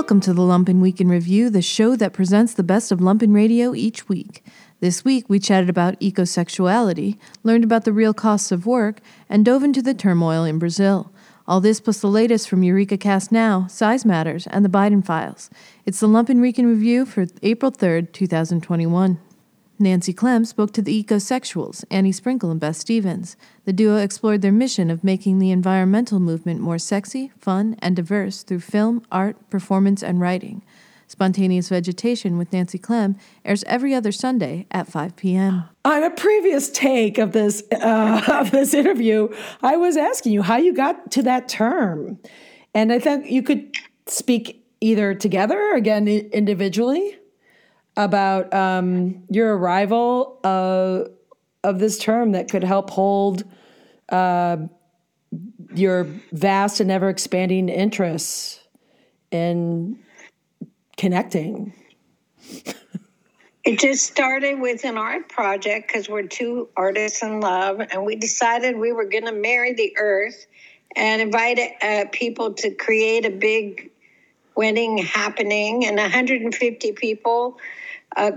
Welcome to the Lumpen Week in Review, the show that presents the best of Lumpen Radio each week. This week, we chatted about ecosexuality, learned about the real costs of work, and dove into the turmoil in Brazil. All this plus the latest from Eureka Cast Now, Size Matters, and the Biden Files. It's the Lumpen Week in Review for April 3rd, 2021. Nancy Klehm spoke to the ecosexuals, Annie Sprinkle and Beth Stephens. The duo explored their mission of making the environmental movement more sexy, fun, and diverse through film, art, performance, and writing. Spontaneous Vegetation with Nancy Klehm airs every other Sunday at 5 p.m. On a previous take of this uh, of this interview, I was asking you how you got to that term, and I thought you could speak either together or again individually about um, your arrival of of this term that could help hold uh, your vast and ever expanding interests in connecting. It just started with an art project because we're two artists in love, and we decided we were going to marry the earth and invite uh, people to create a big wedding happening, and 150 people uh,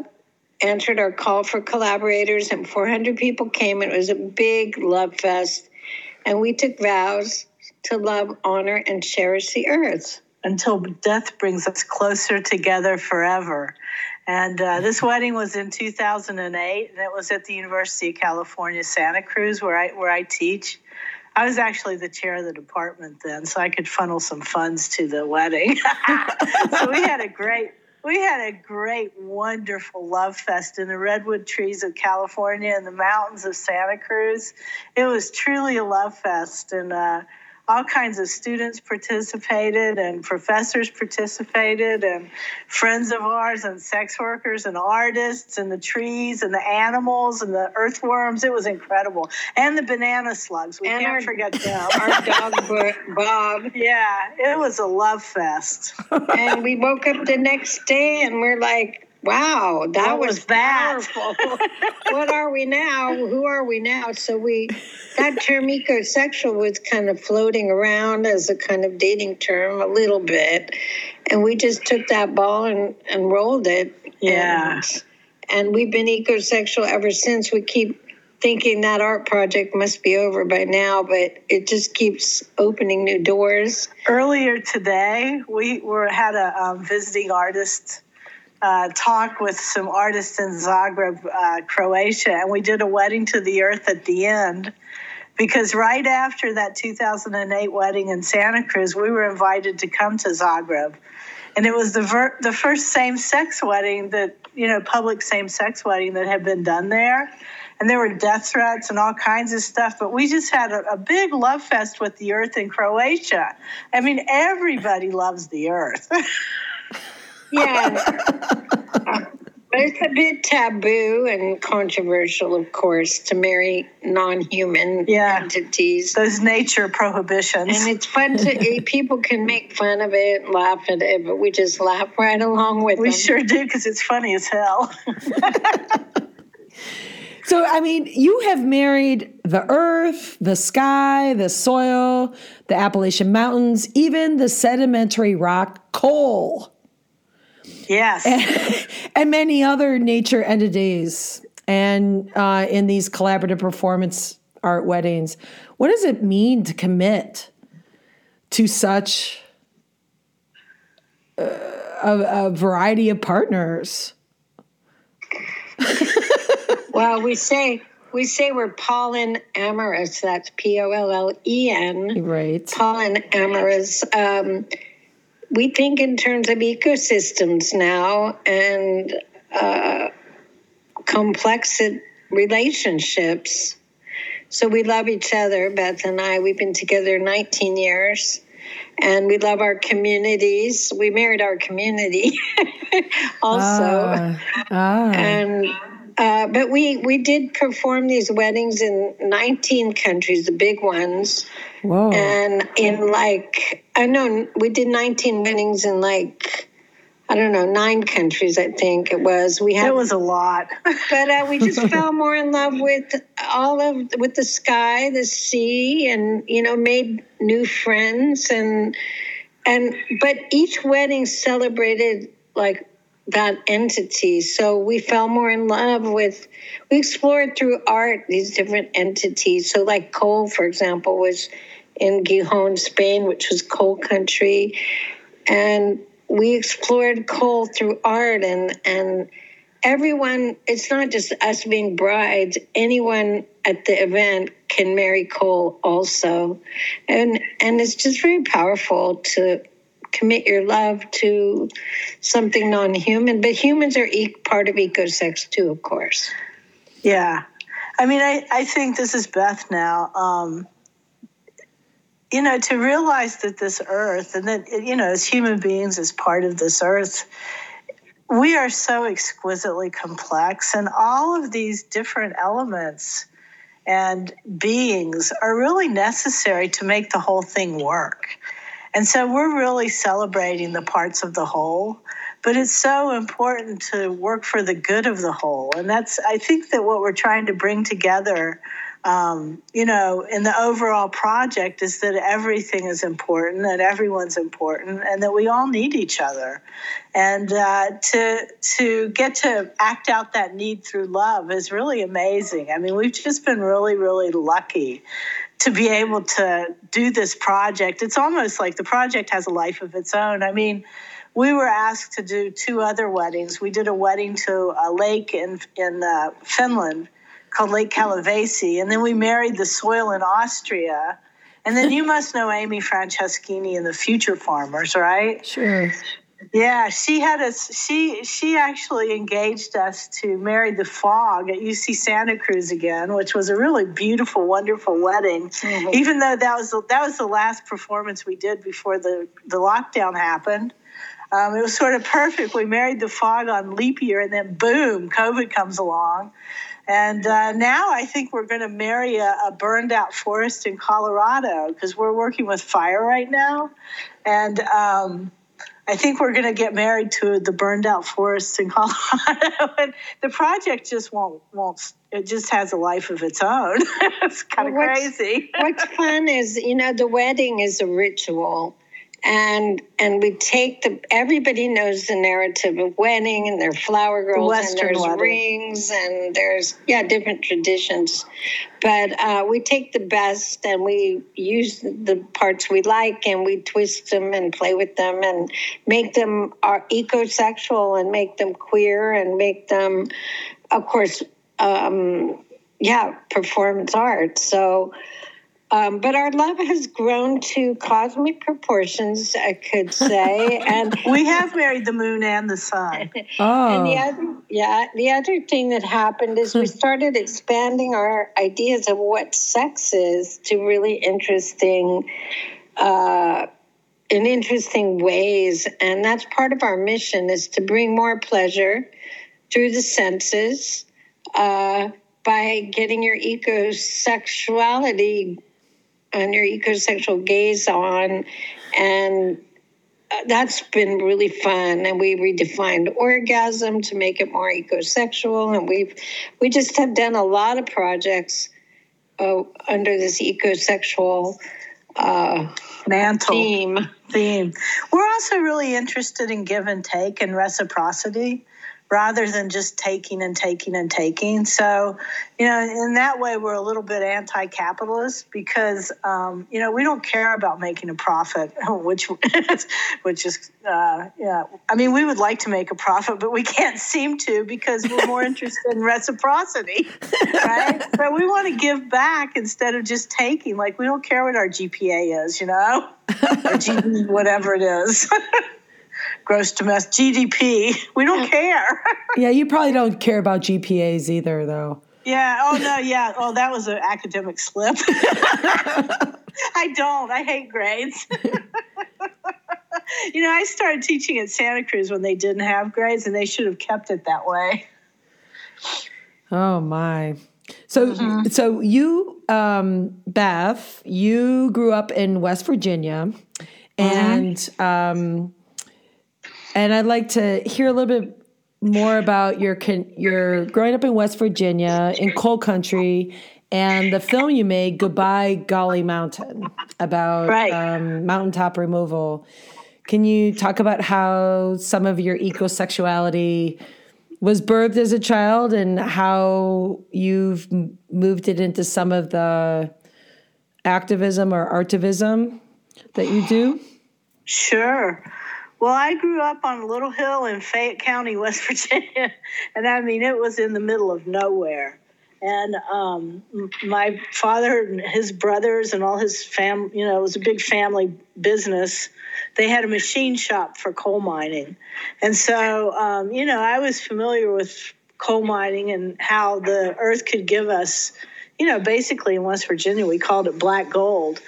answered our call for collaborators, and 400 people came. It was a big love fest, and we took vows to love, honor, and cherish the earth until death brings us closer together forever. And uh, this wedding was in 2008, and it was at the University of California, Santa Cruz, where I where I teach. I was actually the chair of the department then, so I could funnel some funds to the wedding. so we had a great we had a great, wonderful love fest in the redwood trees of California and the mountains of Santa Cruz. It was truly a love fest, and uh, all kinds of students participated and professors participated and friends of ours and sex workers and artists and the trees and the animals and the earthworms. It was incredible. And the banana slugs. We and can't our, forget them. Our dog Bob. Yeah, it was a love fest. and we woke up the next day and we're like, Wow, that what was, was that? powerful. what are we now? Who are we now? So we that term ecosexual was kind of floating around as a kind of dating term a little bit. And we just took that ball and, and rolled it. Yeah. And, and we've been ecosexual ever since. We keep thinking that art project must be over by now, but it just keeps opening new doors. Earlier today, we were had a um, visiting artist uh, talk with some artists in Zagreb, uh, Croatia, and we did a wedding to the earth at the end. Because right after that 2008 wedding in Santa Cruz, we were invited to come to Zagreb. And it was the, ver- the first same sex wedding that, you know, public same sex wedding that had been done there. And there were death threats and all kinds of stuff. But we just had a, a big love fest with the earth in Croatia. I mean, everybody loves the earth. yeah. It's a bit taboo and controversial, of course, to marry non-human yeah. entities. Those nature prohibitions. And it's fun to eh, people can make fun of it, laugh at it, but we just laugh right along with we them. We sure do because it's funny as hell. so, I mean, you have married the earth, the sky, the soil, the Appalachian Mountains, even the sedimentary rock coal. Yes. And, and many other nature entities and uh, in these collaborative performance art weddings. What does it mean to commit to such uh, a, a variety of partners? well, we say we say we're pollen amorous. That's P O L L E N. Right. Pollen amorous. Um, we think in terms of ecosystems now and uh, complex relationships. So we love each other, Beth and I. We've been together 19 years and we love our communities. We married our community also. Ah, ah. And uh, but we we did perform these weddings in 19 countries, the big ones. Whoa. And in like I know we did 19 weddings in like I don't know nine countries. I think it was. We had it was a lot, but uh, we just fell more in love with all of with the sky, the sea, and you know made new friends and and but each wedding celebrated like that entity. So we fell more in love with, we explored through art these different entities. So, like coal, for example, was in Gijón, Spain, which was coal country. And we explored coal through art and, and everyone, it's not just us being brides, anyone at the event can marry coal also. And, and it's just very powerful to commit your love to something non-human but humans are e- part of ecosex too of course. Yeah. I mean i, I think this is beth now um, you know to realize that this earth and that you know as human beings as part of this earth we are so exquisitely complex and all of these different elements and beings are really necessary to make the whole thing work and so we're really celebrating the parts of the whole, but it's so important to work for the good of the whole. And that's, I think that what we're trying to bring together, um, you know, in the overall project is that everything is important, that everyone's important, and that we all need each other. And uh, to, to get to act out that need through love is really amazing. I mean, we've just been really, really lucky to be able to do this project. It's almost like the project has a life of its own. I mean, we were asked to do two other weddings. We did a wedding to a lake in in uh, Finland called Lake Kallavesi, and then we married the soil in Austria. And then you must know Amy Franceschini and the Future Farmers, right? Sure. Yeah, she had us. She she actually engaged us to marry the fog at UC Santa Cruz again, which was a really beautiful, wonderful wedding. Mm-hmm. Even though that was the, that was the last performance we did before the the lockdown happened. Um, it was sort of perfect. We married the fog on leap year, and then boom, COVID comes along. And uh, now I think we're going to marry a, a, burned out forest in Colorado because we're working with fire right now. And um, I think we're going to get married to the burned out forests in Colorado, and the project just won't won't. It just has a life of its own. it's kind of well, crazy. what's fun is you know the wedding is a ritual, and and we take the everybody knows the narrative of wedding and there's flower girls and there's wedding. rings and there's yeah different traditions but uh, we take the best and we use the parts we like and we twist them and play with them and make them are ecosexual and make them queer and make them of course um, yeah performance art so um, but our love has grown to cosmic proportions, I could say. And we have married the moon and the sun. Oh. And the other, yeah, the other thing that happened is we hmm. started expanding our ideas of what sex is to really interesting, uh, in interesting ways. And that's part of our mission is to bring more pleasure through the senses. Uh, by getting your ecosexuality and your ecosexual gaze on. And uh, that's been really fun. And we redefined orgasm to make it more ecosexual. And we've, we just have done a lot of projects uh, under this ecosexual uh, mantle theme. theme. We're also really interested in give and take and reciprocity rather than just taking and taking and taking. So, you know, in that way, we're a little bit anti capitalist because, um, you know, we don't care about making a profit, which, which is, uh, yeah, I mean, we would like to make a profit, but we can't seem to because we're more interested in reciprocity, right? so we want to give back instead of just taking. Like, we don't care what our GPA is, you know, or whatever it is gross domestic GDP. We don't care. yeah, you probably don't care about GPAs either, though. Yeah. Oh no. Yeah. Oh, that was an academic slip. I don't. I hate grades. you know, I started teaching at Santa Cruz when they didn't have grades, and they should have kept it that way. Oh my. So, mm-hmm. so you, um, Beth, you grew up in West Virginia, mm-hmm. and um, and I'd like to hear a little bit more about your your growing up in West Virginia in coal country and the film you made, Goodbye Gauley Mountain, about Right. um, mountaintop removal. Can you talk about how some of your ecosexuality was birthed as a child and how you've moved it into some of the activism or artivism that you do? Sure. Well, I grew up on a little hill in Fayette County, West Virginia, and I mean it was in the middle of nowhere. And um, my father and his brothers and all his family, you know, it was a big family business. They had a machine shop for coal mining, and so um, you know I was familiar with coal mining and how the earth could give us, you know, basically in West Virginia we called it black gold,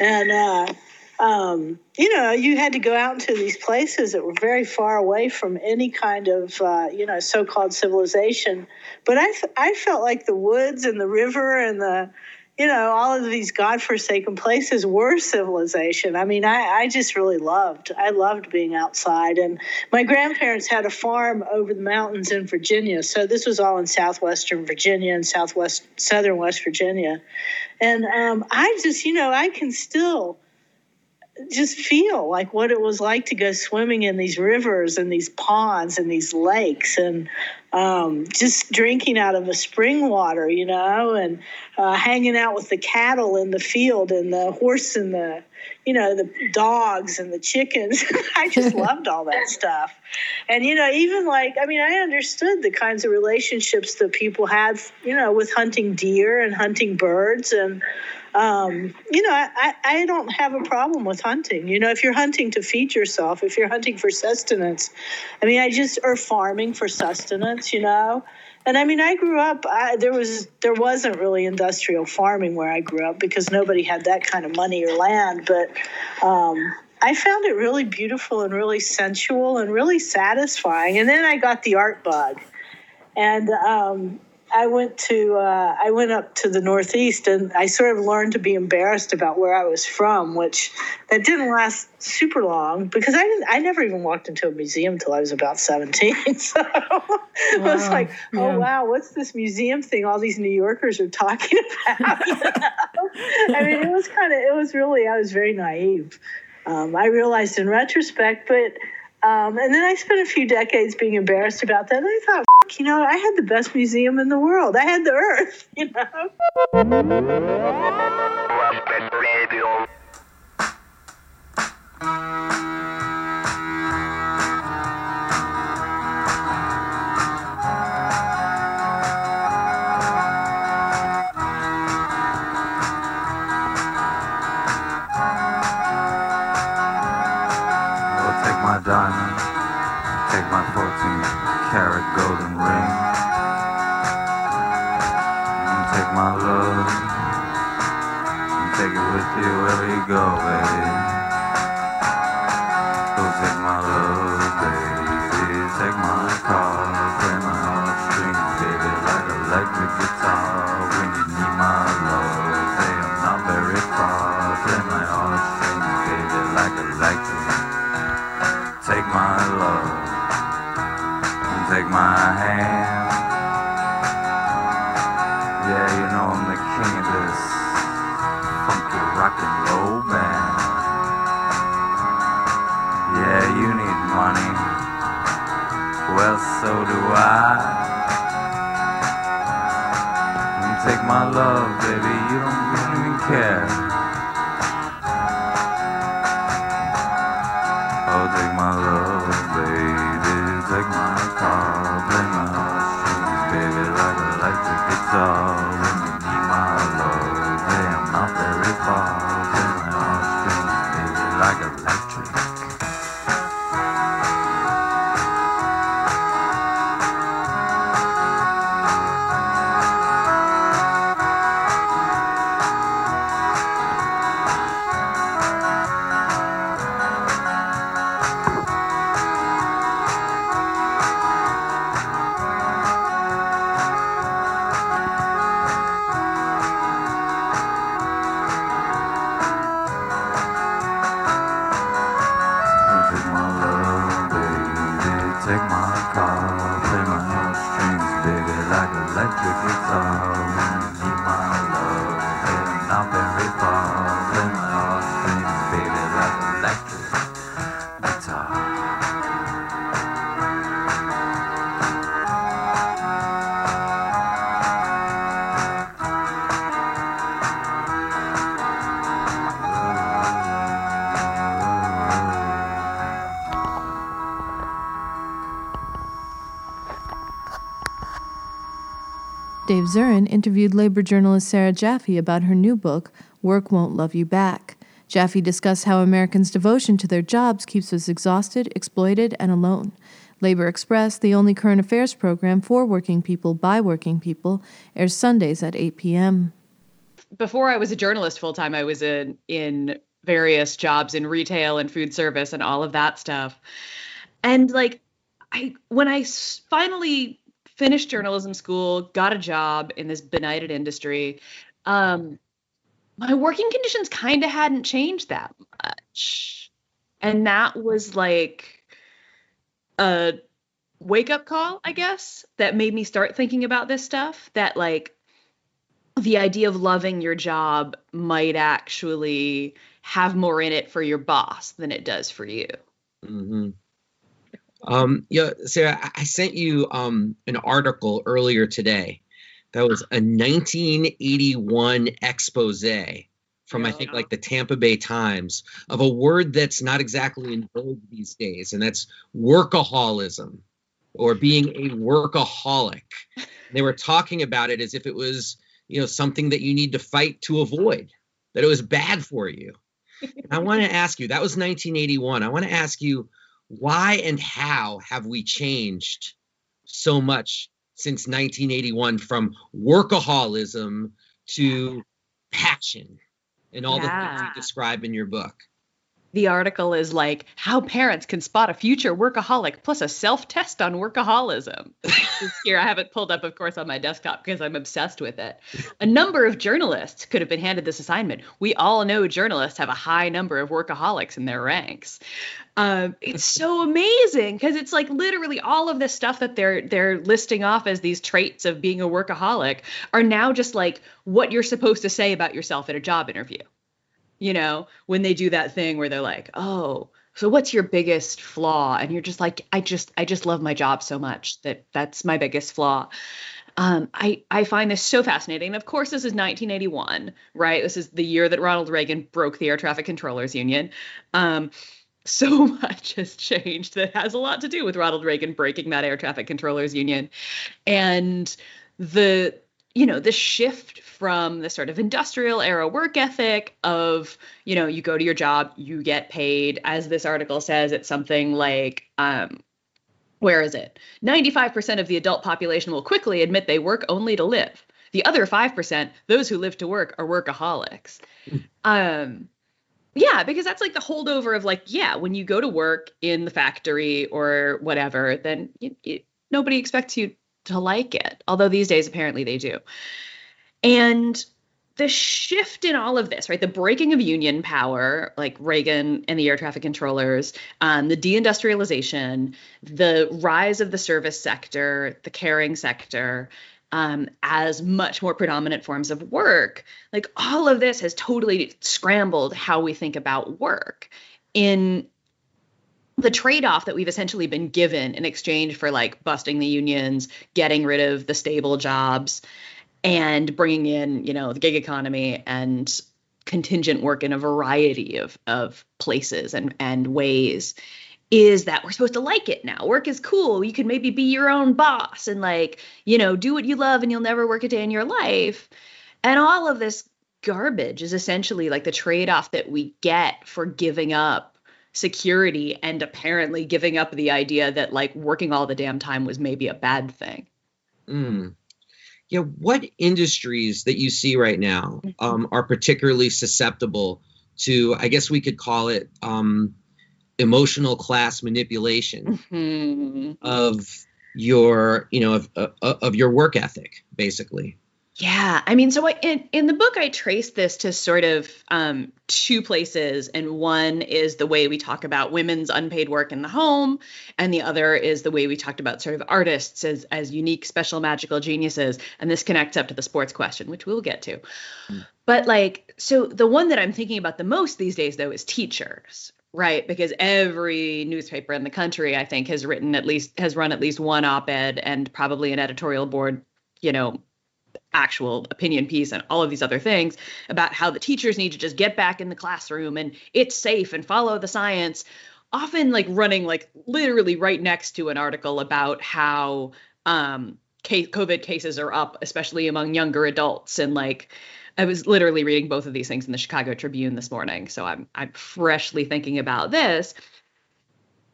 and. Uh, um, you know, you had to go out into these places that were very far away from any kind of, uh, you know, so-called civilization. But I, I felt like the woods and the river and the, you know, all of these godforsaken places were civilization. I mean, I, I just really loved, I loved being outside. And my grandparents had a farm over the mountains in Virginia. So this was all in southwestern Virginia and southwest, southern West Virginia. And um, I just, you know, I can still, just feel like what it was like to go swimming in these rivers and these ponds and these lakes and um, just drinking out of the spring water, you know, and uh, hanging out with the cattle in the field and the horse and the, you know, the dogs and the chickens. I just loved all that stuff. And, you know, even like, I mean, I understood the kinds of relationships that people had, you know, with hunting deer and hunting birds and, um, you know, I, I don't have a problem with hunting. You know, if you're hunting to feed yourself, if you're hunting for sustenance, I mean, I just or farming for sustenance. You know, and I mean, I grew up. I, there was there wasn't really industrial farming where I grew up because nobody had that kind of money or land. But um, I found it really beautiful and really sensual and really satisfying. And then I got the art bug, and um, I went to uh, I went up to the Northeast and I sort of learned to be embarrassed about where I was from, which that didn't last super long because I didn't, I never even walked into a museum until I was about seventeen. So I was like, oh Yeah. wow, what's this museum thing? All these New Yorkers are talking about. I mean, it was kind of it was really I was very naive. Um, I realized in retrospect, but. Um, and then I spent a few decades being embarrassed about that. And I thought, "F- you know, I had the best museum in the world. I had the Earth, you know. Go, baby. So take my love, baby, take my car, play my heartstrings, baby, like electric guitar. When you need my love, say I'm not very far, play my heartstrings, baby, like electric. Take my love and take my hand. Take my love, baby. You don't even care. Dave Zirin interviewed labor journalist Sarah Jaffe about her new book, Work Won't Love You Back. Jaffe discussed how Americans' devotion to their jobs keeps us exhausted, exploited, and alone. Labor Express, the only current affairs program for working people by working people, airs Sundays at 8 p.m. Before I was a journalist full time, I was in in various jobs in retail and food service and all of that stuff. And like I when I finally finished journalism school, got a job in this benighted industry, um, my working conditions kind of hadn't changed that much. And that was like a wake up call, I guess, that made me start thinking about this stuff. That, like, the idea of loving your job might actually have more in it for your boss than it does for you. Mm-hmm. Um, yeah, Sarah, I sent you um, an article earlier today that was a 1981 expose from I think like the Tampa Bay Times of a word that's not exactly in vogue these days, and that's workaholism or being a workaholic. They were talking about it as if it was, you know, something that you need to fight to avoid, that it was bad for you. And I want to ask you, that was 1981. I want to ask you, why and how have we changed so much since 1981 from workaholism to passion and all yeah. the things you describe in your book? The article is like how parents can spot a future workaholic plus a self-test on workaholism. Here I have it pulled up, of course, on my desktop because I'm obsessed with it. A number of journalists could have been handed this assignment. We all know journalists have a high number of workaholics in their ranks. Um, it's so amazing because it's like literally all of this stuff that they're they're listing off as these traits of being a workaholic are now just like what you're supposed to say about yourself in a job interview you know, when they do that thing where they're like, "Oh, so what's your biggest flaw?" and you're just like, "I just I just love my job so much that that's my biggest flaw." Um, I I find this so fascinating. Of course, this is 1981, right? This is the year that Ronald Reagan broke the Air Traffic Controllers Union. Um, so much has changed that has a lot to do with Ronald Reagan breaking that Air Traffic Controllers Union, and the you know the shift from the sort of industrial era work ethic of you know you go to your job you get paid. As this article says it's something like um, where is it? 95% of the adult population will quickly admit they work only to live. The other 5% those who live to work are workaholics. Um, yeah because that's like the holdover of like yeah when you go to work in the factory or whatever then you, you, nobody expects you to like it. Although these days, apparently, they do. And the shift in all of this, right? The breaking of union power, like Reagan and the air traffic controllers, um, the deindustrialization, the rise of the service sector, the caring sector, um, as much more predominant forms of work, like all of this has totally scrambled how we think about work in the trade-off that we've essentially been given in exchange for like busting the unions, getting rid of the stable jobs, and bringing in, you know, the gig economy and contingent work in a variety of of places and and ways is that we're supposed to like it now. Work is cool. You can maybe be your own boss and like, you know, do what you love and you'll never work a day in your life. And all of this garbage is essentially like the trade-off that we get for giving up security and apparently giving up the idea that like working all the damn time was maybe a bad thing. Mm. Yeah, what industries that you see right now mm-hmm. um, are particularly susceptible to, I guess we could call it um, emotional class manipulation mm-hmm. of your, you know, of, of, of your work ethic, basically. Yeah, I mean, so I, in in the book, I trace this to sort of um, two places, and one is the way we talk about women's unpaid work in the home, and the other is the way we talked about sort of artists as as unique, special, magical geniuses, and this connects up to the sports question, which we'll get to. Mm. But like, so the one that I'm thinking about the most these days, though, is teachers, right because every newspaper in the country i think has written at least has run at least one op-ed and probably an editorial board you know actual opinion piece and all of these other things about how the teachers need to just get back in the classroom and it's safe and follow the science often like running like literally right next to an article about how um, case, COVID cases are up, especially among younger adults. And like, I was literally reading both of these things in the Chicago Tribune this morning, so I'm I'm freshly thinking about this.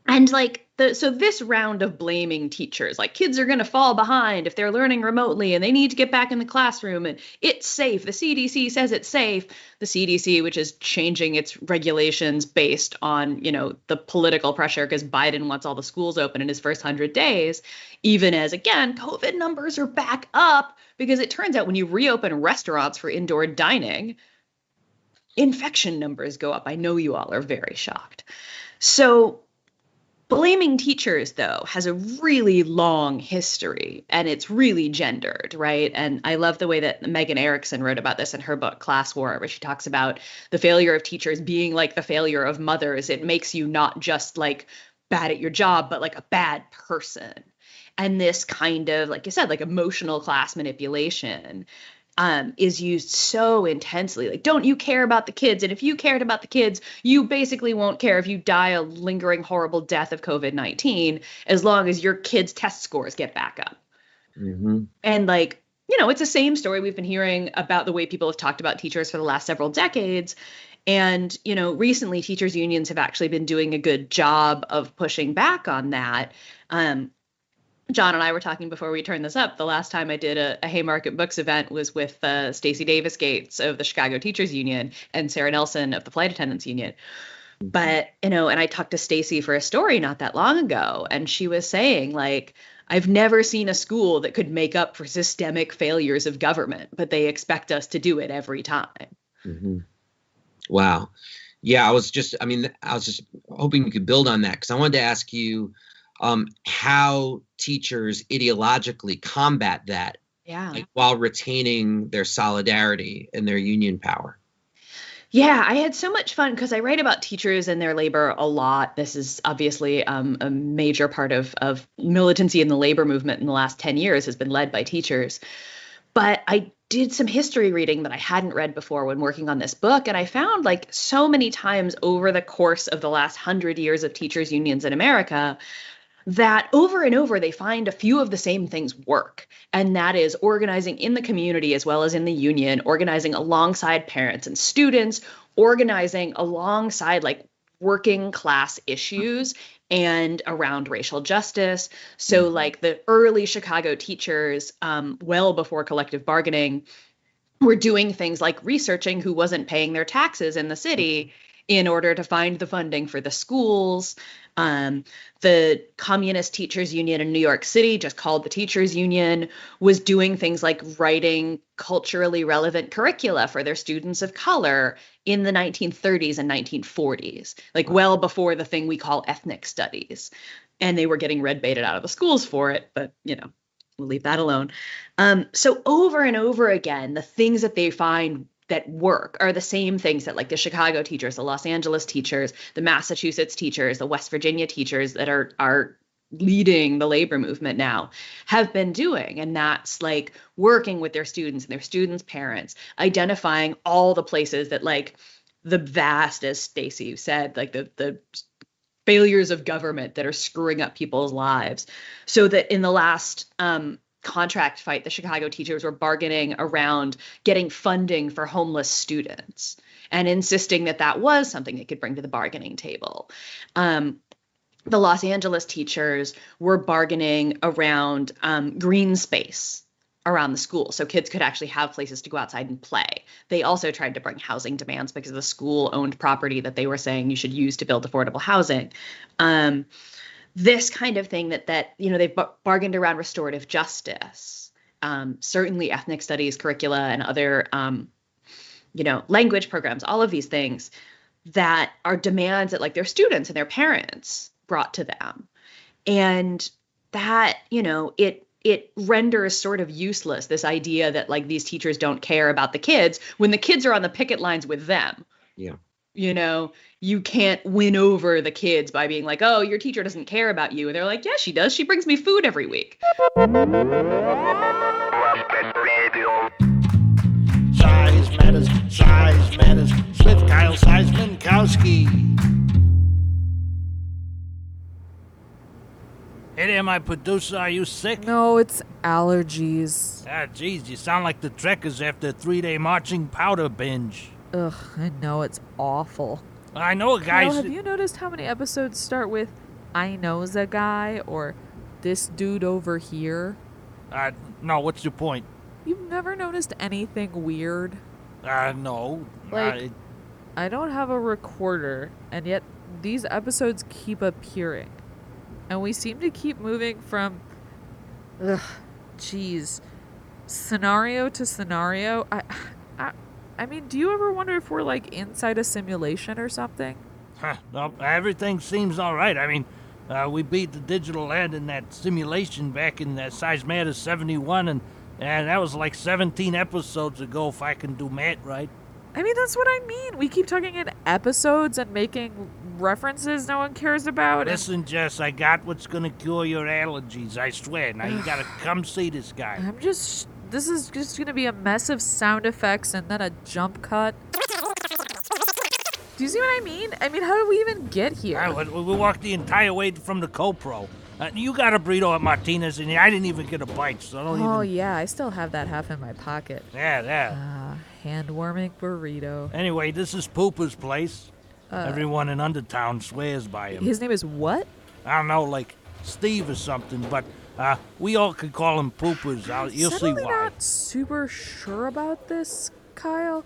And like the so this round of blaming teachers, like kids are going to fall behind if they're learning remotely and they need to get back in the classroom and it's safe. The CDC says it's safe. The CDC, which is changing its regulations based on, you know, the political pressure because Biden wants all the schools open in his first 100 days, even as again, COVID numbers are back up because it turns out when you reopen restaurants for indoor dining, infection numbers go up. I know you all are very shocked. So Blaming teachers, though, has a really long history and it's really gendered, right? And I love the way that Megan Erickson wrote about this in her book, Class War, where she talks about the failure of teachers being like the failure of mothers. It makes you not just like bad at your job, but like a bad person. And this kind of, like you said, like emotional class manipulation um, is used so intensely. Like, don't you care about the kids? And if you cared about the kids, you basically won't care if you die a lingering, horrible death of COVID 19 as long as your kids' test scores get back up. Mm-hmm. And like, you know, it's the same story we've been hearing about the way people have talked about teachers for the last several decades. And, you know, recently teachers' unions have actually been doing a good job of pushing back on that. Um, John and I were talking before we turned this up. The last time I did a, a Haymarket Books event was with uh, Stacy Davis Gates of the Chicago Teachers Union and Sara Nelson of the Flight Attendants Union. But, you know, and I talked to Stacy for a story not that long ago, and she was saying, like, I've never seen a school that could make up for systemic failures of government, but they expect us to do it every time. Mm-hmm. Wow. Yeah, I was just, I mean, I was just hoping you could build on that because I wanted to ask you um, how teachers ideologically combat that yeah. like, while retaining their solidarity and their union power. Yeah, I had so much fun because I write about teachers and their labor a lot. This is obviously um, a major part of, of militancy in the labor movement in the last 10 years has been led by teachers. But I did some history reading that I hadn't read before when working on this book. And I found like so many times over the course of the last hundred years of teachers' unions in America, that over and over they find a few of the same things work. And that is organizing in the community as well as in the union, organizing alongside parents and students, organizing alongside like working class issues and around racial justice. So, mm-hmm. like the early Chicago teachers, um, well before collective bargaining, were doing things like researching who wasn't paying their taxes in the city in order to find the funding for the schools. Um, the Communist Teachers Union in New York City, just called the Teachers Union, was doing things like writing culturally relevant curricula for their students of color in the 1930s and 1940s, like well before the thing we call ethnic studies. And they were getting red baited out of the schools for it, but you know, we'll leave that alone. Um, so over and over again, the things that they find that work are the same things that like the Chicago teachers, the Los Angeles teachers, the Massachusetts teachers, the West Virginia teachers that are are leading the labor movement now have been doing. And that's like working with their students and their students parents identifying all the places that like the vast as stacy said like the the failures of government that are screwing up people's lives. So that in the last um, contract fight the Chicago teachers were bargaining around getting funding for homeless students and insisting that that was something they could bring to the bargaining table. Um, the Los Angeles teachers were bargaining around um, green space around the school so kids could actually have places to go outside and play. They also tried to bring housing demands because the school owned property that they were saying you should use to build affordable housing. Um, this kind of thing that that you know they've bargained around restorative justice. Um, certainly ethnic studies curricula and other um, you know language programs all of these things that are demands that like their students and their parents brought to them. And that you know it it renders sort of useless this idea that like these teachers don't care about the kids when the kids are on the picket lines with them. Yeah you know you can't win over the kids by being like oh your teacher doesn't care about you and they're like yeah she does she brings me food every week size matters size matters with kyle seismankowski Hey there, my producer. Are you sick? No, it's allergies. Ah, jeez, you sound like the trekkers after a three-day marching powder binge. Ugh, I know it's awful. I know a guy. Have you noticed how many episodes start with "I knows a guy" or "this dude over here"? Uh, no, what's your point? You've never noticed anything weird? Uh, no. Like- Uh, I don't have a recorder, and yet these episodes keep appearing. And we seem to keep moving from. Ugh, jeez. Scenario to scenario. I, I, I mean, do you ever wonder if we're like inside a simulation or something? Huh, no, everything seems all right. I mean, uh, we beat the digital land in that simulation back in uh, Size Matter 71, and, and that was like 17 episodes ago, if I can do math right. I mean, that's what I mean. We keep talking in episodes and making references no one cares about. and- Listen, Jess, I got what's gonna cure your allergies, I swear. Now you gotta come see this guy. I'm just. This is just gonna be a mess of sound effects and then a jump cut. Do you see what I mean? I mean, how did we even get here? Ah, we, we walked the entire way from the CoPro. Uh, you got a burrito at Martinez, and I didn't even get a bite, so I don't even Oh even. yeah, I still have that half in my pocket. Yeah, yeah. Ah, hand warming burrito. Anyway, this is Pooper's place. Uh, Everyone in Undertown swears by him. His name is what? I don't know, like Steve or something, but uh, we all could call him Poopers. I'll, you'll see why. Suddenly why. not super sure about this, Kyle.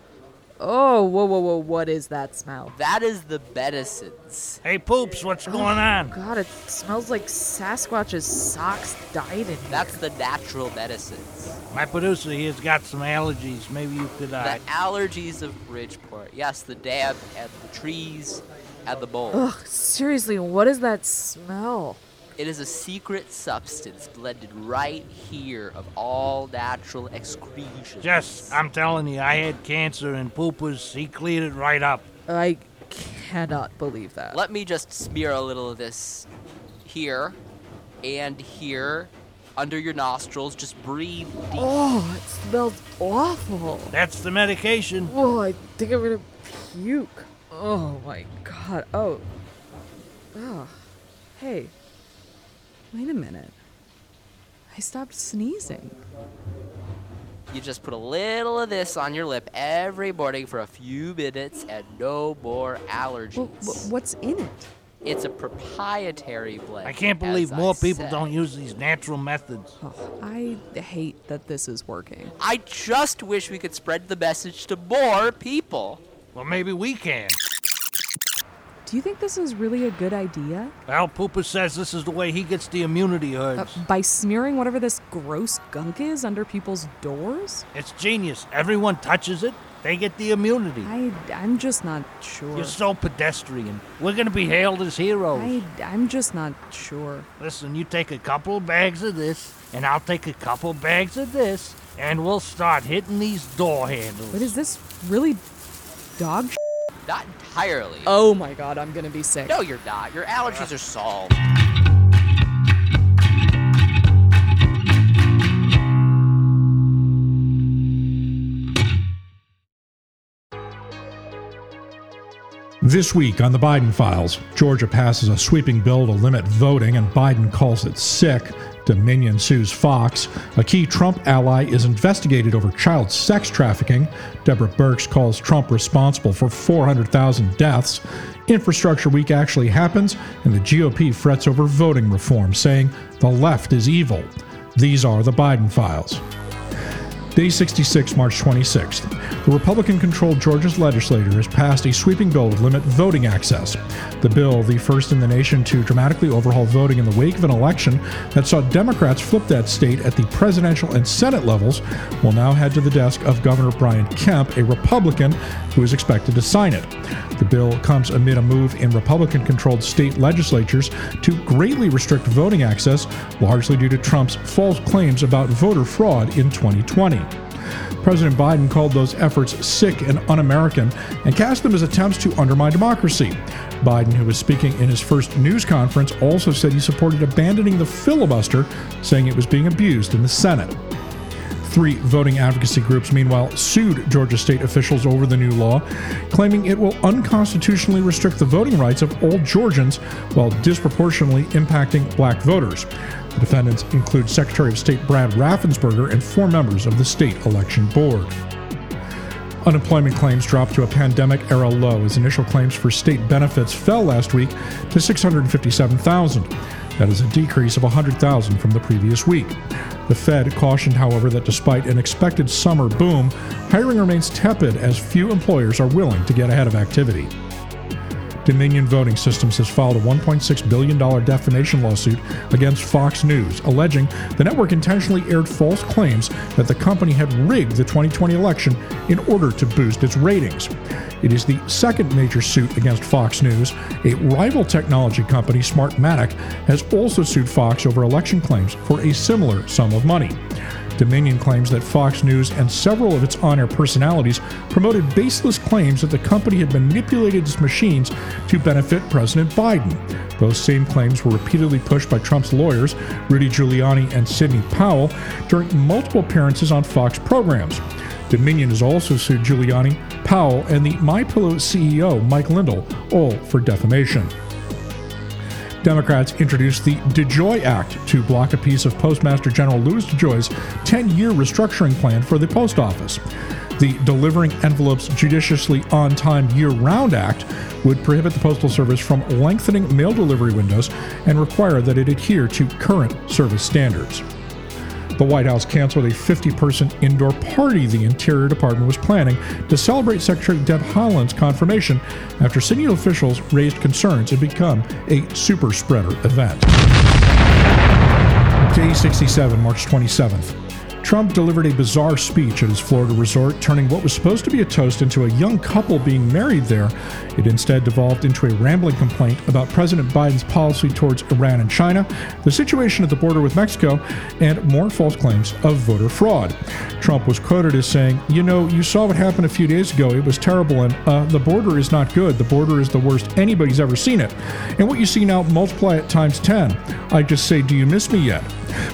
Oh, whoa, whoa, whoa! What is that smell? That is the medicines. Hey, Poops, what's going on? God, it smells like Sasquatch's socks dyed in here. That's the natural medicines. My producer here's got some allergies. Maybe you could. Uh, The allergies of Bridgeport. Yes, the damp and the trees and the mold. Ugh, seriously, what is that smell? It is a secret substance blended right here of all natural excretions. Jess, I'm telling you, I had cancer, and Poopers he cleared it right up. I cannot believe that. Let me just smear a little of this here and here under your nostrils. Just breathe deep. Oh, it smells awful. That's the medication. Oh, I think I'm gonna puke. Oh my god. Oh. Oh. Hey. Wait a minute. I stopped sneezing. You just put a little of this on your lip every morning for a few minutes and no more allergies. Well, wh- what's in it? It's a proprietary blend. I can't believe more I people said. don't use these natural methods. Oh, I hate that this is working. I just wish we could spread the message to more people. Well, maybe we can. Do you think this is really a good idea? Al Pooper says this is the way he gets the immunity Uh, by smearing whatever this gross gunk is under people's doors? It's genius. Everyone touches it, they get the immunity. I, I'm just not sure. You're so pedestrian. We're gonna be hailed as heroes. I, I'm just not sure. Listen, you take a couple bags of this, and I'll take a couple bags of this, and we'll start hitting these door handles. But is this really dog Not entirely. Oh my god, I'm gonna be sick. No, you're not. Your allergies are solved. This week on the Biden files, Georgia passes a sweeping bill to limit voting, and Biden calls it sick. Dominion sues Fox. A key Trump ally is investigated over child sex trafficking. Deborah Birx calls Trump responsible for 400,000 deaths. Infrastructure Week actually happens, and the GOP frets over voting reform, saying the left is evil. These are the Biden files. Day 66, March 26th. The Republican controlled Georgia's legislature has passed a sweeping bill to limit voting access. The bill, the first in the nation to dramatically overhaul voting in the wake of an election that saw Democrats flip that state at the presidential and Senate levels, will now head to the desk of Governor Brian Kemp, a Republican who is expected to sign it. The bill comes amid a move in Republican controlled state legislatures to greatly restrict voting access, largely due to Trump's false claims about voter fraud in 2020. President Biden called those efforts sick and un American and cast them as attempts to undermine democracy. Biden, who was speaking in his first news conference, also said he supported abandoning the filibuster, saying it was being abused in the Senate. Three voting advocacy groups, meanwhile, sued Georgia state officials over the new law, claiming it will unconstitutionally restrict the voting rights of all Georgians while disproportionately impacting black voters. The defendants include Secretary of State Brad Raffensperger and four members of the state election board. Unemployment claims dropped to a pandemic era low as initial claims for state benefits fell last week to 657,000. That is a decrease of 100,000 from the previous week. The Fed cautioned, however, that despite an expected summer boom, hiring remains tepid as few employers are willing to get ahead of activity. Dominion Voting Systems has filed a $1.6 billion defamation lawsuit against Fox News, alleging the network intentionally aired false claims that the company had rigged the 2020 election in order to boost its ratings. It is the second major suit against Fox News. A rival technology company, Smartmatic, has also sued Fox over election claims for a similar sum of money. Dominion claims that Fox News and several of its on air personalities promoted baseless claims that the company had manipulated its machines to benefit President Biden. Those same claims were repeatedly pushed by Trump's lawyers, Rudy Giuliani and Sidney Powell, during multiple appearances on Fox programs. Dominion has also sued Giuliani, Powell, and the MyPillow CEO, Mike Lindell, all for defamation. Democrats introduced the DeJoy Act to block a piece of Postmaster General Louis DeJoy's 10 year restructuring plan for the post office. The Delivering Envelopes Judiciously On Time Year Round Act would prohibit the Postal Service from lengthening mail delivery windows and require that it adhere to current service standards. The White House canceled a 50 person indoor party the Interior Department was planning to celebrate Secretary Deb Haaland's confirmation after city officials raised concerns it become a super spreader event. Day 67, March 27th. Trump delivered a bizarre speech at his Florida resort, turning what was supposed to be a toast into a young couple being married there. It instead devolved into a rambling complaint about President Biden's policy towards Iran and China, the situation at the border with Mexico, and more false claims of voter fraud. Trump was quoted as saying, You know, you saw what happened a few days ago. It was terrible, and uh, the border is not good. The border is the worst anybody's ever seen it. And what you see now, multiply it times 10. I just say, Do you miss me yet?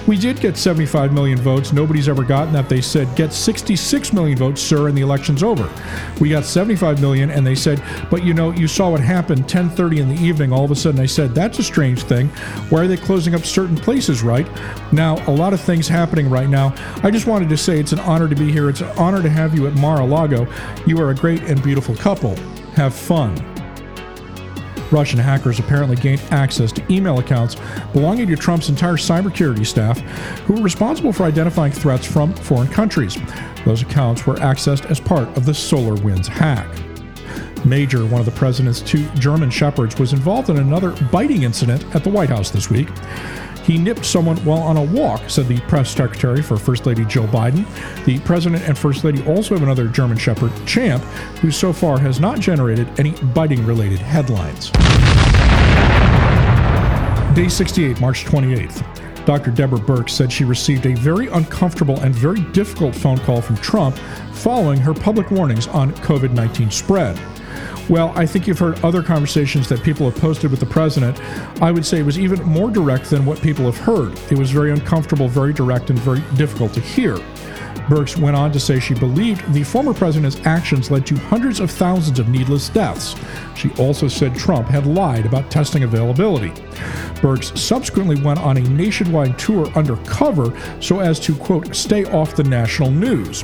We did get 75 million votes. Nobody's ever gotten that. They said, get 66 million votes, sir, and the election's over. We got 75 million, and they said, but you know, you saw what happened 10:30 in the evening. All of a sudden, I said, that's a strange thing. Why are they closing up certain places, right? Now, a lot of things happening right now. I just wanted to say it's an honor to be here. It's an honor to have you at Mar-a-Lago. You are a great and beautiful couple. Have fun. Russian hackers apparently gained access to email accounts belonging to Trump's entire cybersecurity staff, who were responsible for identifying threats from foreign countries. Those accounts were accessed as part of the SolarWinds hack. Major, one of the president's two German shepherds, was involved in another biting incident at the White House this week. He nipped someone while on a walk, said the press secretary for First Lady Jill Biden. The president and First Lady also have another German Shepherd, Champ, who so far has not generated any biting related headlines. Day 68, March 28th. Dr. Deborah Birx said she received a very uncomfortable and very difficult phone call from Trump following her public warnings on COVID 19 spread. Well, I think you've heard other conversations that people have posted with the president. I would say it was even more direct than what people have heard. It was very uncomfortable, very direct, and very difficult to hear. Birx went on to say she believed the former president's actions led to hundreds of thousands of needless deaths. She also said Trump had lied about testing availability. Birx subsequently went on a nationwide tour undercover so as to, quote, stay off the national news.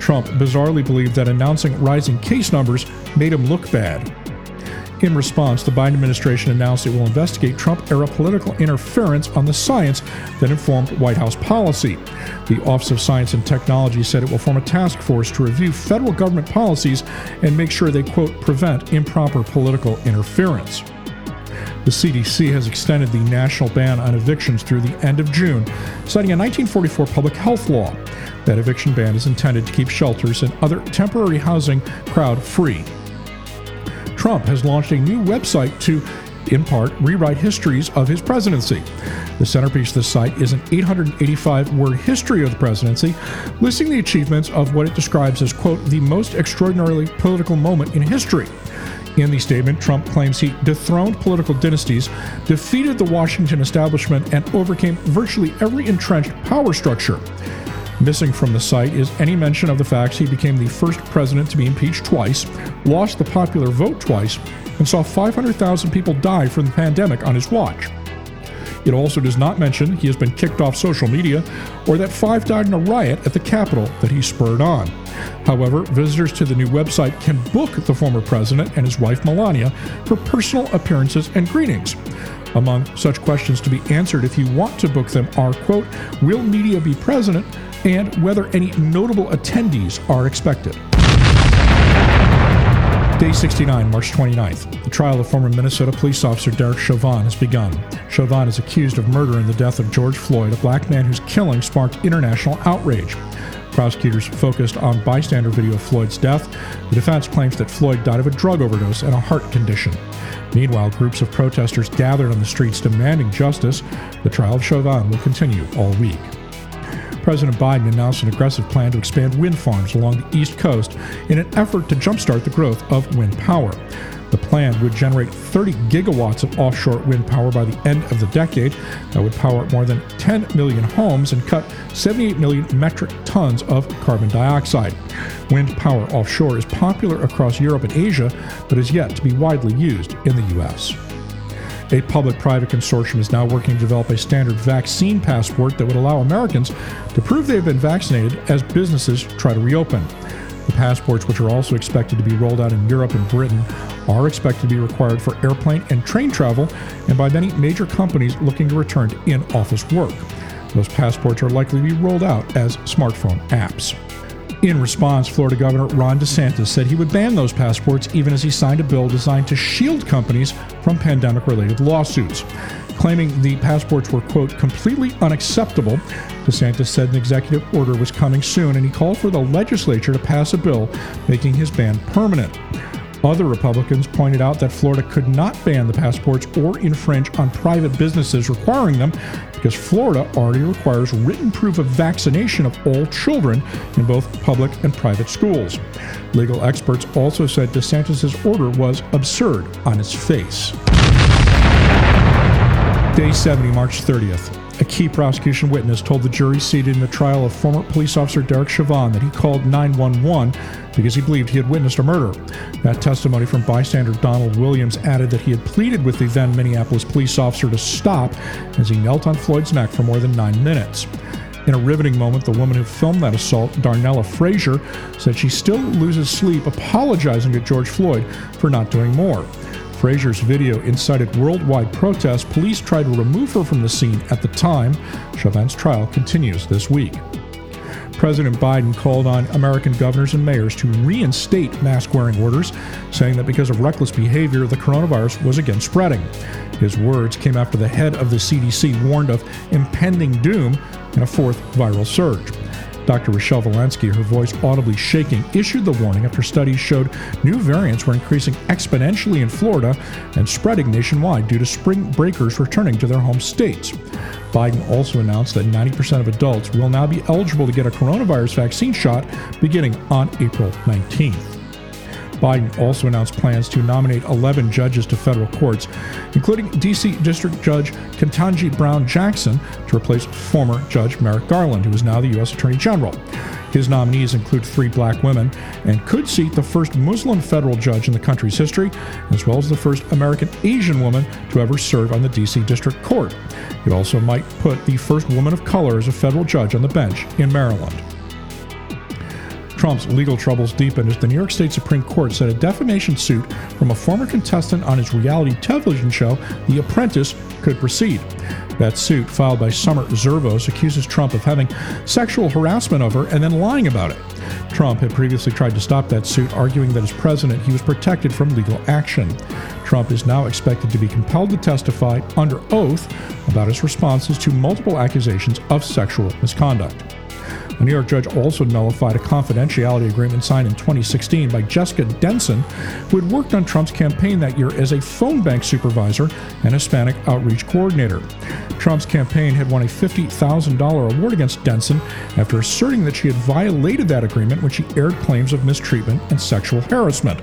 Trump bizarrely believed that announcing rising case numbers made him look bad. In response, the Biden administration announced it will investigate Trump era political interference on the science that informed White House policy. The Office of Science and Technology said it will form a task force to review federal government policies and make sure they, quote, prevent improper political interference. The CDC has extended the national ban on evictions through the end of June, citing a 1944 public health law. That eviction ban is intended to keep shelters and other temporary housing crowd free. Trump has launched a new website to, in part, rewrite histories of his presidency. The centerpiece of the site is an 885 word history of the presidency, listing the achievements of what it describes as, quote, the most extraordinarily political moment in history. In the statement, Trump claims he dethroned political dynasties, defeated the Washington establishment, and overcame virtually every entrenched power structure. Missing from the site is any mention of the facts he became the first president to be impeached twice, lost the popular vote twice, and saw 500,000 people die from the pandemic on his watch. It also does not mention he has been kicked off social media or that five died in a riot at the Capitol that he spurred on. However, visitors to the new website can book the former president and his wife Melania for personal appearances and greetings. Among such questions to be answered if you want to book them are, quote, will media be present and whether any notable attendees are expected. Day 69, March 29th. The trial of former Minnesota police officer Derek Chauvin has begun. Chauvin is accused of murder in the death of George Floyd, a black man whose killing sparked international outrage. Prosecutors focused on bystander video of Floyd's death. The defense claims that Floyd died of a drug overdose and a heart condition. Meanwhile, groups of protesters gathered on the streets demanding justice. The trial of Chauvin will continue all week. President Biden announced an aggressive plan to expand wind farms along the East Coast in an effort to jumpstart the growth of wind power. The plan would generate 30 gigawatts of offshore wind power by the end of the decade. That would power more than 10 million homes and cut 78 million metric tons of carbon dioxide. Wind power offshore is popular across Europe and Asia, but is yet to be widely used in the U.S. A public private consortium is now working to develop a standard vaccine passport that would allow Americans to prove they have been vaccinated as businesses try to reopen. The passports, which are also expected to be rolled out in Europe and Britain, are expected to be required for airplane and train travel and by many major companies looking to return to in office work. Those passports are likely to be rolled out as smartphone apps. In response, Florida Governor Ron DeSantis said he would ban those passports even as he signed a bill designed to shield companies from pandemic related lawsuits. Claiming the passports were, quote, completely unacceptable, DeSantis said an executive order was coming soon and he called for the legislature to pass a bill making his ban permanent. Other Republicans pointed out that Florida could not ban the passports or infringe on private businesses requiring them because Florida already requires written proof of vaccination of all children in both public and private schools. Legal experts also said DeSantis' order was absurd on its face. Day 70, March 30th. A key prosecution witness told the jury seated in the trial of former police officer Derek Chauvin that he called 911 because he believed he had witnessed a murder. That testimony from bystander Donald Williams added that he had pleaded with the then Minneapolis police officer to stop as he knelt on Floyd's neck for more than nine minutes. In a riveting moment, the woman who filmed that assault, Darnella Frazier, said she still loses sleep apologizing to George Floyd for not doing more. Frazier's video incited worldwide protests. Police tried to remove her from the scene at the time. Chauvin's trial continues this week. President Biden called on American governors and mayors to reinstate mask wearing orders, saying that because of reckless behavior, the coronavirus was again spreading. His words came after the head of the CDC warned of impending doom in a fourth viral surge. Dr. Rochelle Walensky, her voice audibly shaking, issued the warning after studies showed new variants were increasing exponentially in Florida and spreading nationwide due to spring breakers returning to their home states. Biden also announced that 90% of adults will now be eligible to get a coronavirus vaccine shot beginning on April 19th. Biden also announced plans to nominate 11 judges to federal courts, including D.C. District Judge Ketanji Brown Jackson to replace former Judge Merrick Garland, who is now the U.S. Attorney General. His nominees include three black women and could seat the first Muslim federal judge in the country's history, as well as the first American Asian woman to ever serve on the D.C. District Court. It also might put the first woman of color as a federal judge on the bench in Maryland. Trump's legal troubles deepened as the New York State Supreme Court said a defamation suit from a former contestant on his reality television show, The Apprentice, could proceed. That suit, filed by Summer Zervos, accuses Trump of having sexual harassment of her and then lying about it. Trump had previously tried to stop that suit, arguing that as president he was protected from legal action. Trump is now expected to be compelled to testify under oath about his responses to multiple accusations of sexual misconduct. A New York judge also nullified a confidentiality agreement signed in 2016 by Jessica Denson, who had worked on Trump's campaign that year as a phone bank supervisor and Hispanic outreach coordinator. Trump's campaign had won a $50,000 award against Denson after asserting that she had violated that agreement when she aired claims of mistreatment and sexual harassment.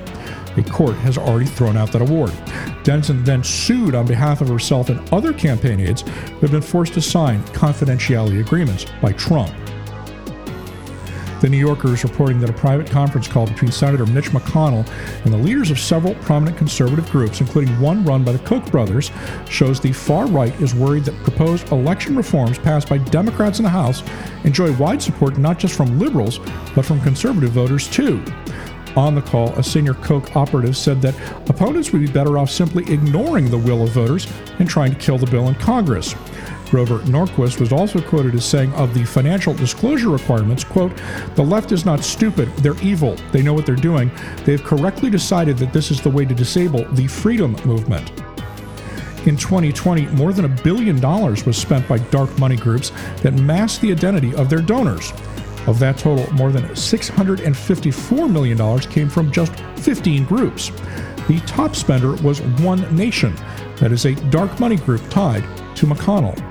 A court has already thrown out that award. Denson then sued on behalf of herself and other campaign aides who had been forced to sign confidentiality agreements by Trump. The New Yorker is reporting that a private conference call between Senator Mitch McConnell and the leaders of several prominent conservative groups, including one run by the Koch brothers, shows the far right is worried that proposed election reforms passed by Democrats in the House enjoy wide support not just from liberals, but from conservative voters too. On the call, a senior Koch operative said that opponents would be better off simply ignoring the will of voters and trying to kill the bill in Congress. Grover Norquist was also quoted as saying of the financial disclosure requirements, quote, the left is not stupid, they're evil, they know what they're doing, they've correctly decided that this is the way to disable the freedom movement. In 2020, more than a billion dollars was spent by dark money groups that mask the identity of their donors. Of that total, more than $654 million came from just 15 groups. The top spender was One Nation, that is a dark money group tied to McConnell.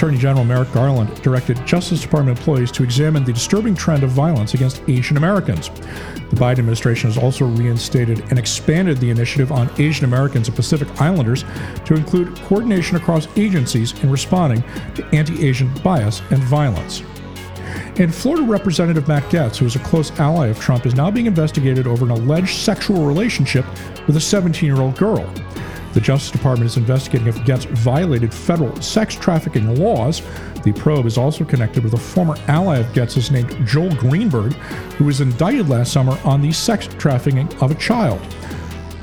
Attorney General Merrick Garland directed Justice Department employees to examine the disturbing trend of violence against Asian Americans. The Biden administration has also reinstated and expanded the initiative on Asian Americans and Pacific Islanders to include coordination across agencies in responding to anti Asian bias and violence. And Florida Representative Matt Gaetz, who is a close ally of Trump, is now being investigated over an alleged sexual relationship with a 17 year old girl. The Justice Department is investigating if Gaetz violated federal sex trafficking laws. The probe is also connected with a former ally of Gaetz's named Joel Greenberg, who was indicted last summer on the sex trafficking of a child.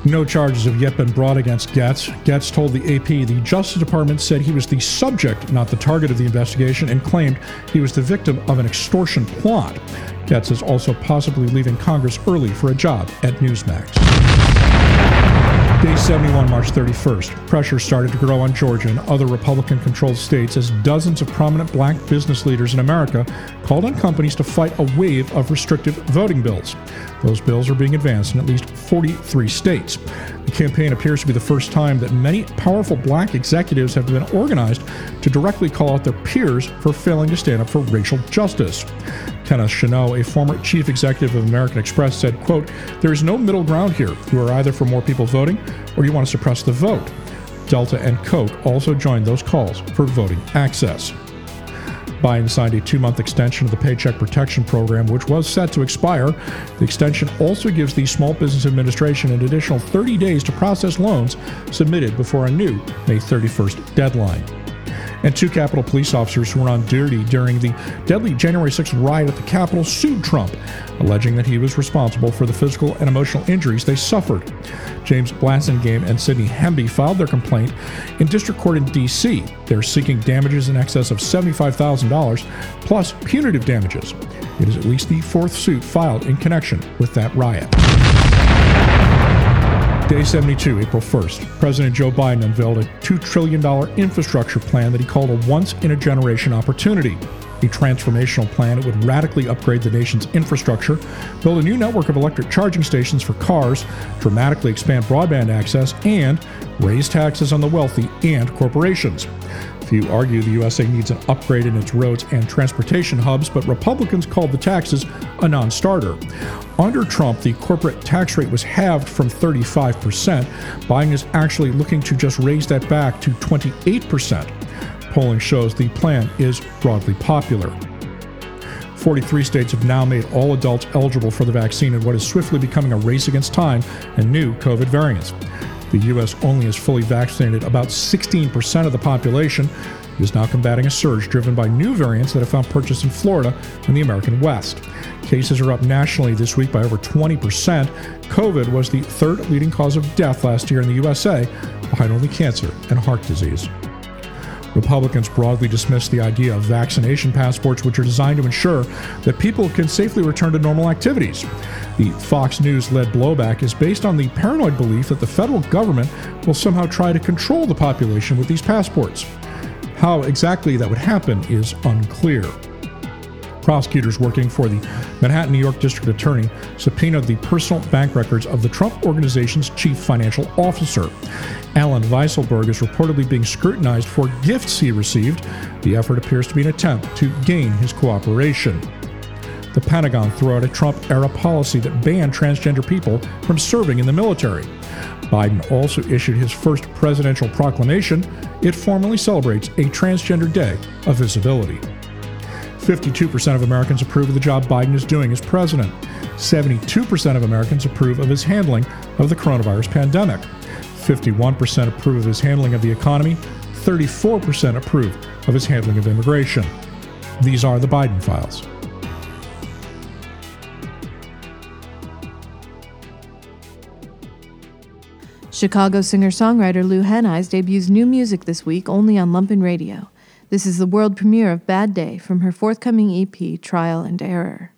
No charges have yet been brought against Gaetz. Gaetz told the AP the Justice Department said he was the subject, not the target of the investigation, and claimed he was the victim of an extortion plot. Gaetz is also possibly leaving Congress early for a job at Newsmax. Day 71, March 31st. Pressure started to grow on Georgia and other Republican controlled states as dozens of prominent black business leaders in America called on companies to fight a wave of restrictive voting bills. Those bills are being advanced in at least 43 states. The campaign appears to be the first time that many powerful black executives have been organized to directly call out their peers for failing to stand up for racial justice. Kenneth Chenault, a former chief executive of American Express, said, quote, There is no middle ground here. You are either for more people voting or you want to suppress the vote. Delta and Coke also joined those calls for voting access. Biden signed a two month extension of the Paycheck Protection Program, which was set to expire. The extension also gives the Small Business Administration an additional 30 days to process loans submitted before a new May 31st deadline. And two Capitol police officers who were on duty during the deadly January 6th riot at the Capitol sued Trump, alleging that he was responsible for the physical and emotional injuries they suffered. James Blasingame and Sidney Hemby filed their complaint in district court in D.C. They're seeking damages in excess of $75,000 plus punitive damages. It is at least the fourth suit filed in connection with that riot. Day 72, April 1st. President Joe Biden unveiled a $2 trillion infrastructure plan that he called a once in a generation opportunity. A transformational plan that would radically upgrade the nation's infrastructure, build a new network of electric charging stations for cars, dramatically expand broadband access, and raise taxes on the wealthy and corporations. Few argue the USA needs an upgrade in its roads and transportation hubs, but Republicans called the taxes a non starter. Under Trump, the corporate tax rate was halved from 35%. Biden is actually looking to just raise that back to 28%. Polling shows the plan is broadly popular. 43 states have now made all adults eligible for the vaccine in what is swiftly becoming a race against time and new COVID variants. The U.S. only has fully vaccinated about 16% of the population. Is now combating a surge driven by new variants that have found purchase in Florida and the American West. Cases are up nationally this week by over 20%. COVID was the third leading cause of death last year in the USA, behind only cancer and heart disease. Republicans broadly dismissed the idea of vaccination passports, which are designed to ensure that people can safely return to normal activities. The Fox News led blowback is based on the paranoid belief that the federal government will somehow try to control the population with these passports. How exactly that would happen is unclear. Prosecutors working for the Manhattan, New York District Attorney subpoenaed the personal bank records of the Trump Organization's chief financial officer. Alan Weisselberg is reportedly being scrutinized for gifts he received. The effort appears to be an attempt to gain his cooperation. The Pentagon threw out a Trump era policy that banned transgender people from serving in the military. Biden also issued his first presidential proclamation. It formally celebrates a Transgender Day of Visibility. 52% of Americans approve of the job Biden is doing as president. 72% of Americans approve of his handling of the coronavirus pandemic. 51% approve of his handling of the economy. 34% approve of his handling of immigration. These are the Biden files. Chicago singer songwriter Lou Hennies debuts new music this week only on Lumpen Radio. This is the world premiere of Bad Day from her forthcoming EP, Trial and Error.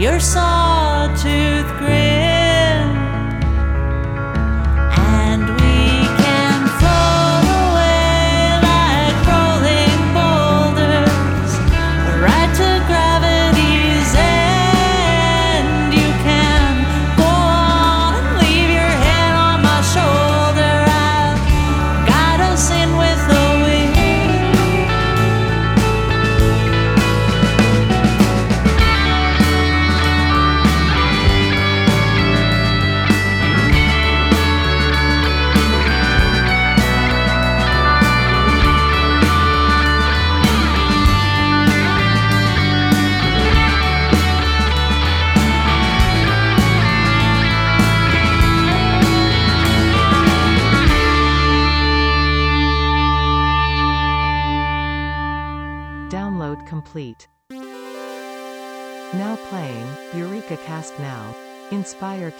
your sawtooth grin.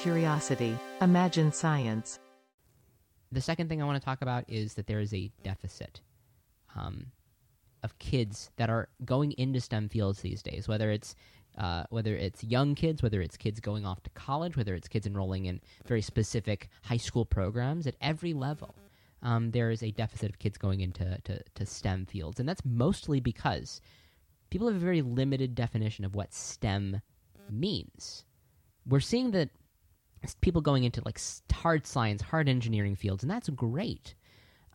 Curiosity, imagine science. The second thing I want to talk about is that there is a deficit um, of kids that are going into STEM fields these days, whether it's uh, whether it's young kids, whether it's kids going off to college, whether it's kids enrolling in very specific high school programs at every level. Um, there is a deficit of kids going into to, to STEM fields, and that's mostly because people have a very limited definition of what STEM means. We're seeing that people going into like hard science, hard engineering fields, and that's great.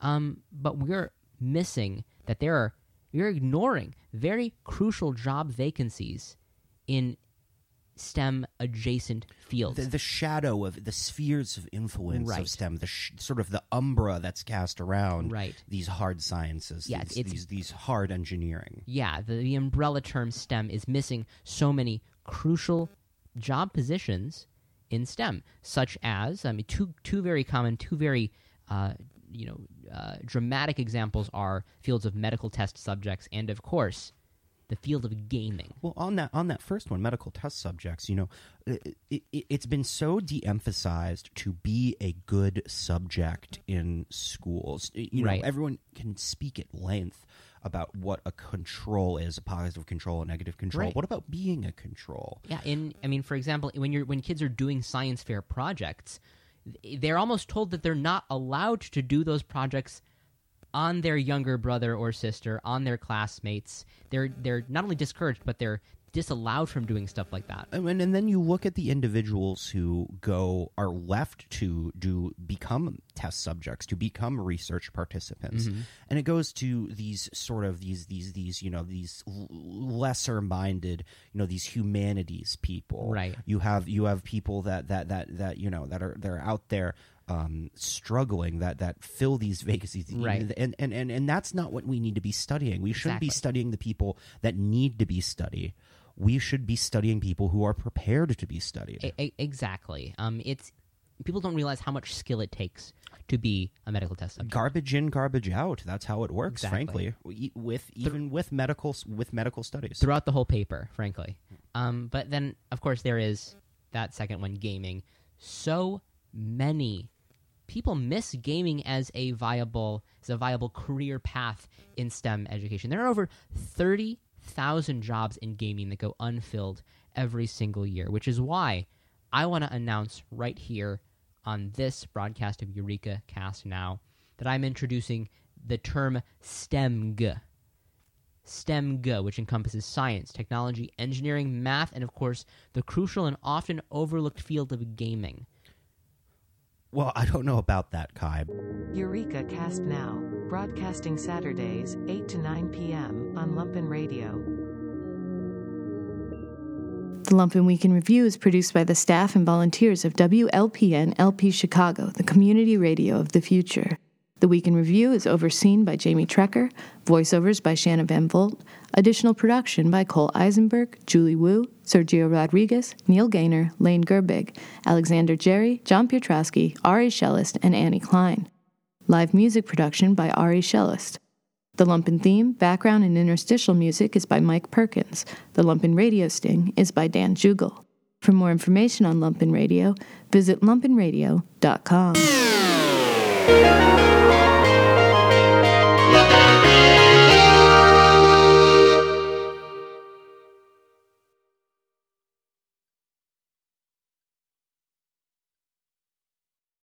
Um, but we're missing that there are we're ignoring very crucial job vacancies in STEM adjacent fields. The, the shadow of the spheres of influence Right. of STEM, the sh- sort of the umbra that's cast around Right. these hard sciences, Yeah, these, these these hard engineering. yeah, the, the umbrella term STEM is missing so many crucial job positions in STEM, such as I mean, two two very common, two very uh, you know uh, dramatic examples are fields of medical test subjects, and of course, the field of gaming. Well, on that on that first one, medical test subjects, you know, it, it, it's been so de-emphasized to be a good subject in schools. You know, Right. everyone can speak at length about what a control is, a positive control, a negative control. Right. What about being a control? Yeah, in I mean, for example, when you're when kids are doing science fair projects, they're almost told that they're not allowed to do those projects on their younger brother or sister, on their classmates. They're they're not only discouraged, but they're disallowed from doing stuff like that. Mean, and then you look at the individuals who go are left to do become test subjects, to become research participants, Mhm. and it goes to these sort of these these these you know these lesser minded you know these humanities people. Right. You have you have people that that that that you know that are they're out there. Um, struggling that that fill these vacancies, Right. And, and and and that's not what we need to be studying. We shouldn't be studying the people that need to be studied. We should be studying people who are prepared to be studied. E- exactly. Um, it's people don't realize how much skill it takes to be a medical test subject. garbage in, garbage out. That's how it works. Exactly. Frankly, with even with medical with medical studies. throughout the whole paper, frankly. Um, but then, of course, there is that second one, gaming. So many people miss gaming as a viable as a viable career path in STEM education. There are over thirty thousand jobs in gaming that go unfilled every single year, which is why I want to announce right here on this broadcast of Eureka Cast Now that I'm introducing the term STEMG. STEMG, which encompasses science, technology, engineering, math, and of course, the crucial and often overlooked field of gaming. Well, I don't know about that, Kai. Eureka Cast Now. Broadcasting Saturdays, 8 to 9 p.m. on Lumpen Radio. The Lumpen Week in Review is produced by the staff and volunteers of WLPN LP Chicago, the community radio of the future. The Week in Review is overseen by Jamie Trecker, voiceovers by Shanna Van Volt, additional production by Cole Eisenberg, Julie Wu, Sergio Rodriguez, Neil Gaynor, Lane Gerbig, Alexander Jerry, John Pietrowski, Ari Shellist, and Annie Klein. Live music production by Ari Shellist. The Lumpen theme, background, and interstitial music is by Mike Perkins. The Lumpen radio sting is by Dan Jugel. For more information on Lumpen Radio, visit lumpenradio.com.